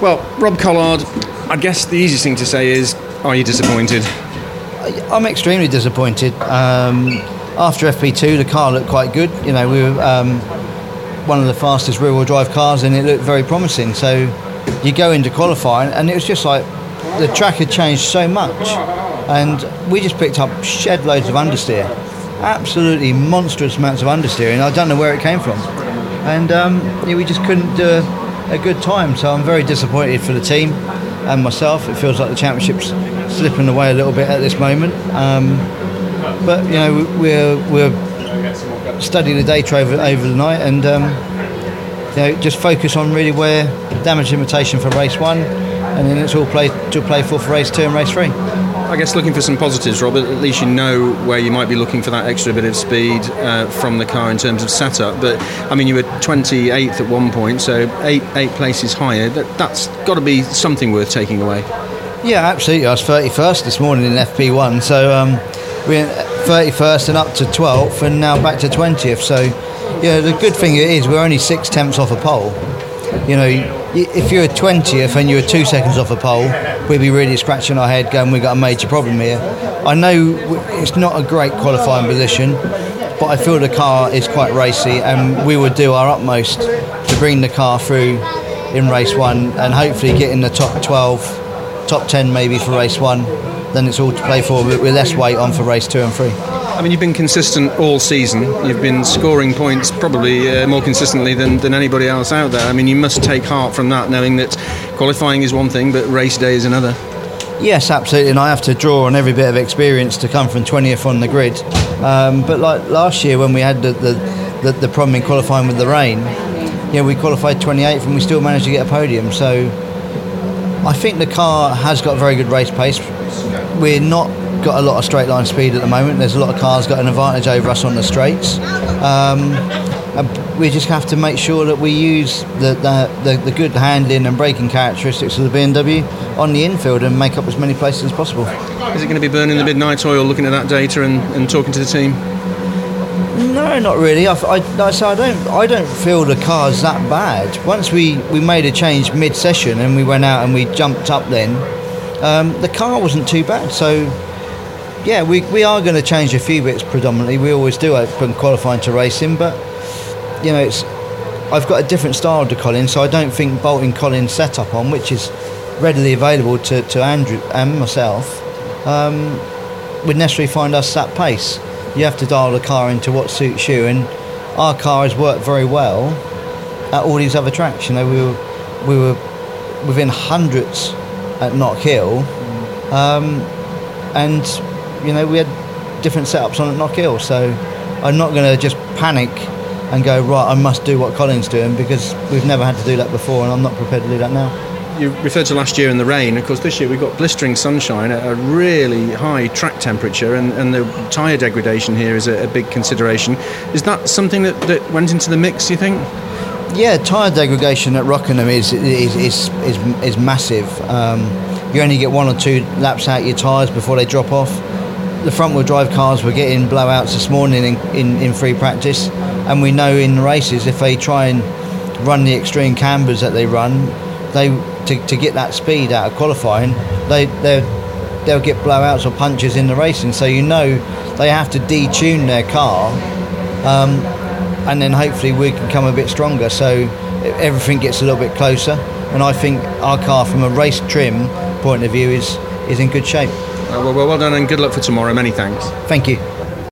Well, Rob Collard, I guess the easiest thing to say is, are you disappointed? I'm extremely disappointed. Um, after FP2, the car looked quite good. You know, we were um, one of the fastest rear-wheel drive cars, and it looked very promising. So you go into qualifying, and it was just like the track had changed so much, and we just picked up shed loads of understeer, absolutely monstrous amounts of understeer, and I don't know where it came from. And um, yeah, we just couldn't do a, a good time. So I'm very disappointed for the team and myself. It feels like the championship's slipping away a little bit at this moment. Um, but you know, we're we're studying the data over, over the night and um, you know, just focus on really where damage limitation for race one, and then it's all play to play for for race two and race three. I guess looking for some positives, Robert. At least you know where you might be looking for that extra bit of speed uh, from the car in terms of setup. But I mean, you were 28th at one point, so eight eight places higher. That that's got to be something worth taking away. Yeah, absolutely. I was 31st this morning in FP1, so um, we're 31st and up to 12th, and now back to 20th. So, yeah, the good thing is we're only six tenths off a pole. You know, if you're 20th and you're two seconds off a pole, we'd be really scratching our head going, we've got a major problem here. I know it's not a great qualifying position, but I feel the car is quite racy, and we would do our utmost to bring the car through in race one and hopefully get in the top 12, top 10 maybe for race one. Then it's all to play for with less weight on for race two and three. I mean, you've been consistent all season. You've been scoring points probably uh, more consistently than, than anybody else out there. I mean, you must take heart from that, knowing that qualifying is one thing, but race day is another. Yes, absolutely, and I have to draw on every bit of experience to come from 20th on the grid. Um, but like last year when we had the, the, the, the problem in qualifying with the rain, yeah, we qualified 28th and we still managed to get a podium. So I think the car has got very good race pace. We're not got a lot of straight line speed at the moment. There's a lot of cars got an advantage over us on the straights. Um, we just have to make sure that we use the, the, the, the, good handling and braking characteristics of the BMW on the infield and make up as many places as possible. Is it going to be burning the midnight oil, looking at that data and, and talking to the team? No, not really. I, I, so I don't. I don't feel the car's that bad. Once we, we made a change mid-session and we went out and we jumped up, then um, the car wasn't too bad. So yeah, we, we are going to change a few bits predominantly. We always do from qualifying to racing, but you know, it's I've got a different style to Colin, so I don't think bolting Colin's setup on, which is readily available to, to Andrew and myself, um, would necessarily find us that pace. You have to dial the car into what suits you, and our car has worked very well at all these other tracks. You know, we were we were within hundreds at Knockhill, um, and you know we had different setups on at Knockhill, so I'm not going to just panic and go right. I must do what Colin's doing because we've never had to do that before, and I'm not prepared to do that now. You referred to last year in the rain. Of course, this year we've got blistering sunshine, at a really high track temperature, and, and the tyre degradation here is a, a, big consideration. Is that something that, that went into the mix, you think? Yeah, tyre degradation at Rockingham is, is, is, is, is massive. Um, you only get one or two laps out your tyres before they drop off. The front wheel drive cars were getting blowouts this morning in, in, in free practice and we know in the races if they try and run the extreme cambers that they run, they to, to get that speed out of qualifying, they they they'll get blowouts or punches in the racing. So you know they have to detune their car, um, and then hopefully we can come a bit stronger. So everything gets a little bit closer. And I think our car, from a race trim point of view, is is in good shape. Uh, well, well, well done and good luck for tomorrow. Many thanks. Thank you.